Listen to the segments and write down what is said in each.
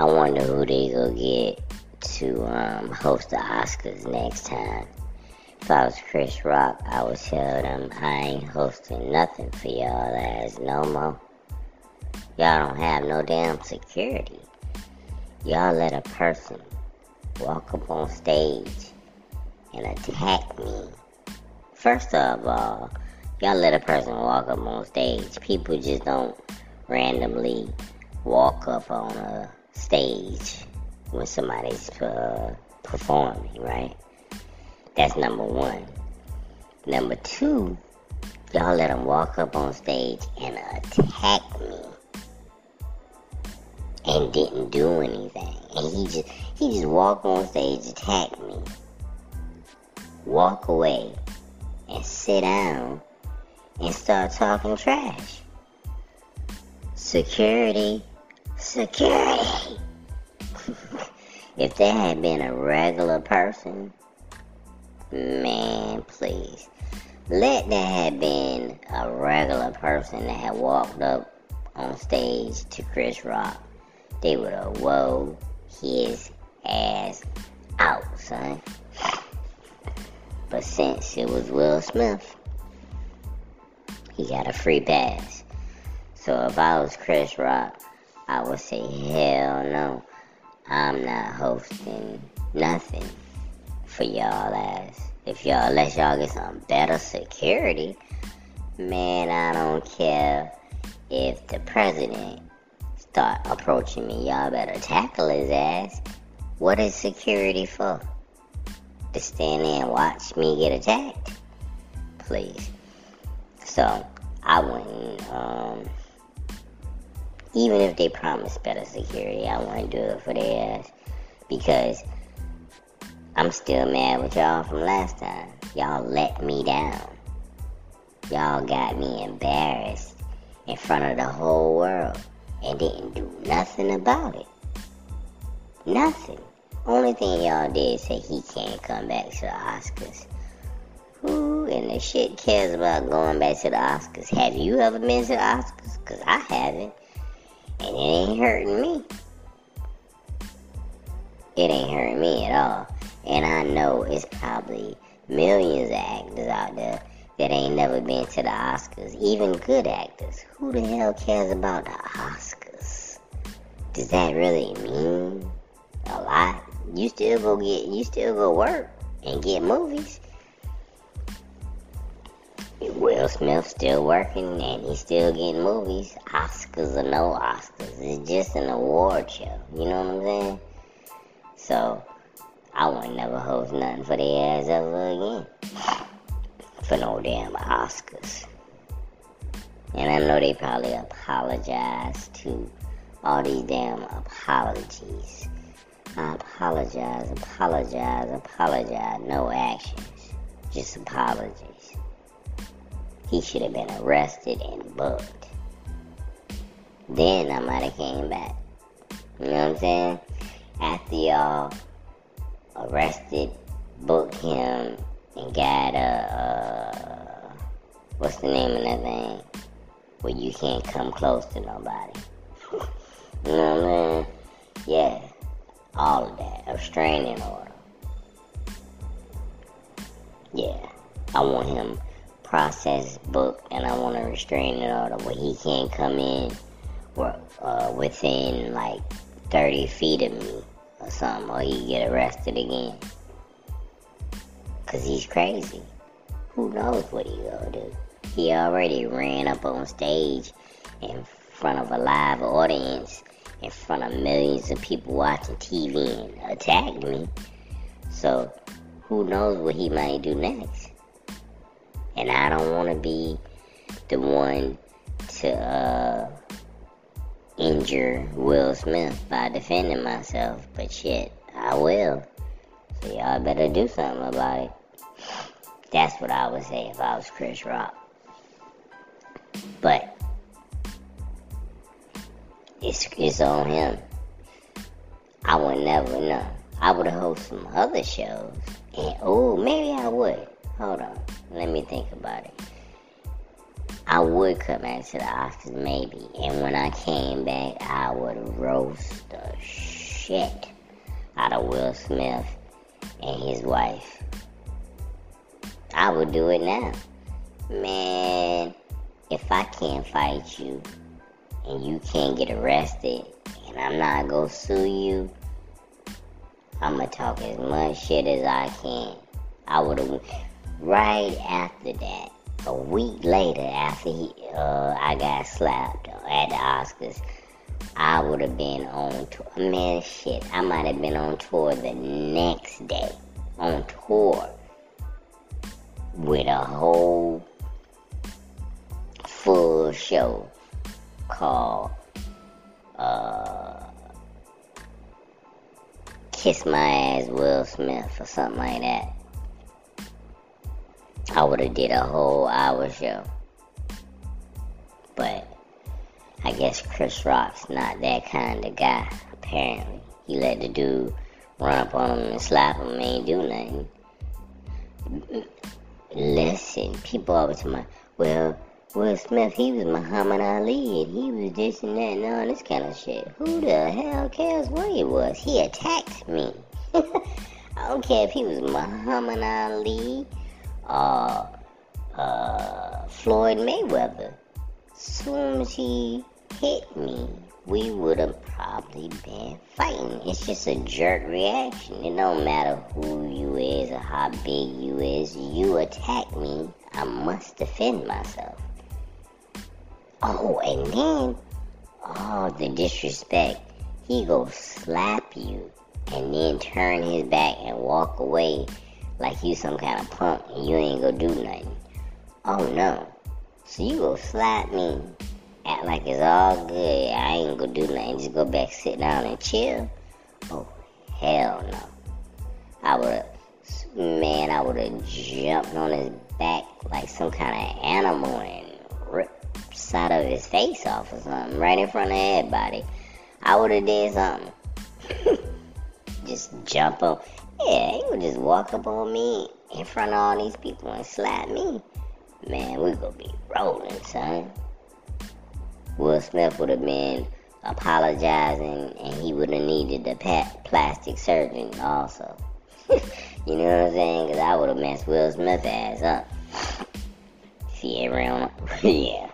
I wonder who they gonna get to um, host the Oscars next time. If I was Chris Rock, I would tell them I ain't hosting nothing for y'all ass no more. Y'all don't have no damn security. Y'all let a person walk up on stage and attack me. First of all, y'all let a person walk up on stage. People just don't randomly walk up on a stage when somebody's uh, performing, right? That's number one. Number two, y'all let him walk up on stage and attack me and didn't do anything. And he just he just walked on stage, attack me, walk away, and sit down and start talking trash. Security, security. if there had been a regular person, man, please. Let there have been a regular person that had walked up on stage to Chris Rock. They would have woe his ass out, son. But since it was Will Smith, he got a free pass. So if I was Chris Rock, I would say, hell no. I'm not hosting nothing for y'all ass. If y'all let y'all get some better security, man, I don't care if the president start approaching me, y'all better tackle his ass. What is security for? To stand there and watch me get attacked? Please. So I wouldn't um even if they promise better security, I wouldn't do it for their ass. Because I'm still mad with y'all from last time. Y'all let me down. Y'all got me embarrassed in front of the whole world and didn't do nothing about it. Nothing. Only thing y'all did say he can't come back to the Oscars. Who in the shit cares about going back to the Oscars? Have you ever been to the Oscars? Cause I haven't. And it ain't hurting me. It ain't hurting me at all. And I know it's probably millions of actors out there that ain't never been to the Oscars. Even good actors. Who the hell cares about the Oscars? Does that really mean a lot? You still go get you still go work and get movies. Will Smith still working and he's still getting movies. Oscars or no Oscars. It's just an award show. You know what I'm saying? So I won't never host nothing for their ass ever again. For no damn Oscars. And I know they probably apologize to all these damn apologies. I apologize, apologize, apologize. No actions. Just apologies. He should have been arrested and booked. Then I might have came back. You know what I'm saying? After y'all arrested, booked him, and got a, uh, what's the name of that thing? Where you can't come close to nobody. you know what I mean? Yeah, all of that. Restraining order. Yeah, I want him process book and I want to a restraining order where he can't come in uh, within like 30 feet of me or something, or he get arrested again. Cause he's crazy. Who knows what he gonna do? He already ran up on stage in front of a live audience, in front of millions of people watching TV and attacked me. So who knows what he might do next? And I don't want to be the one to uh, injure Will Smith by defending myself, but shit, I will. So y'all better do something about it. That's what I would say if I was Chris Rock. But it's it's on him. I would never know. I would host some other shows, and oh, maybe I would. Hold on. Let me think about it. I would come back to the Oscars maybe. And when I came back, I would roast the shit out of Will Smith and his wife. I would do it now. Man, if I can't fight you and you can't get arrested and I'm not gonna sue you, I'm gonna talk as much shit as I can. I would have, right after that, a week later after he, uh, I got slapped at the Oscars, I would have been on tour. Man, shit, I might have been on tour the next day. On tour with a whole full show called uh, Kiss My Ass Will Smith or something like that. I would have did a whole hour show. But I guess Chris Rock's not that kind of guy, apparently. He let the dude run up on him and slap him and ain't do nothing. Listen, people always tell me, well, Will Smith, he was Muhammad Ali and he was this and that and all this kind of shit. Who the hell cares what he was? He attacked me. I don't care if he was Muhammad Ali uh, uh, Floyd Mayweather. Soon as he hit me, we would have probably been fighting. It's just a jerk reaction. It don't matter who you is or how big you is. You attack me, I must defend myself. Oh, and then, oh, the disrespect. He go slap you and then turn his back and walk away like you some kind of punk and you ain't gonna do nothing. Oh no. So you gonna slap me, act like it's all good. I ain't gonna do nothing. Just go back, sit down and chill. Oh hell no. I would've, man, I would've jumped on his back like some kind of animal and ripped side of his face off or something right in front of everybody. I would've did something. Just jump up. Yeah, he would just walk up on me in front of all these people and slap me. Man, we gonna be rolling, son. Will Smith would have been apologizing and he would have needed a plastic surgeon also. you know what I'm saying? Because I would have messed Will Smith ass up. He around. yeah.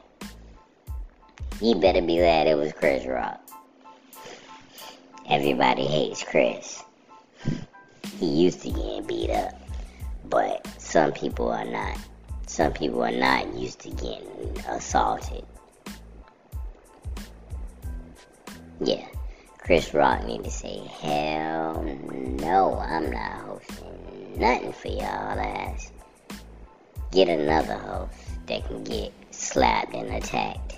You better be glad it was Chris Rock. Everybody hates Chris he used to getting beat up. But some people are not. Some people are not used to getting assaulted. Yeah. Chris Rock need to say, hell no, I'm not hosting nothing for y'all ass. Get another host that can get slapped and attacked.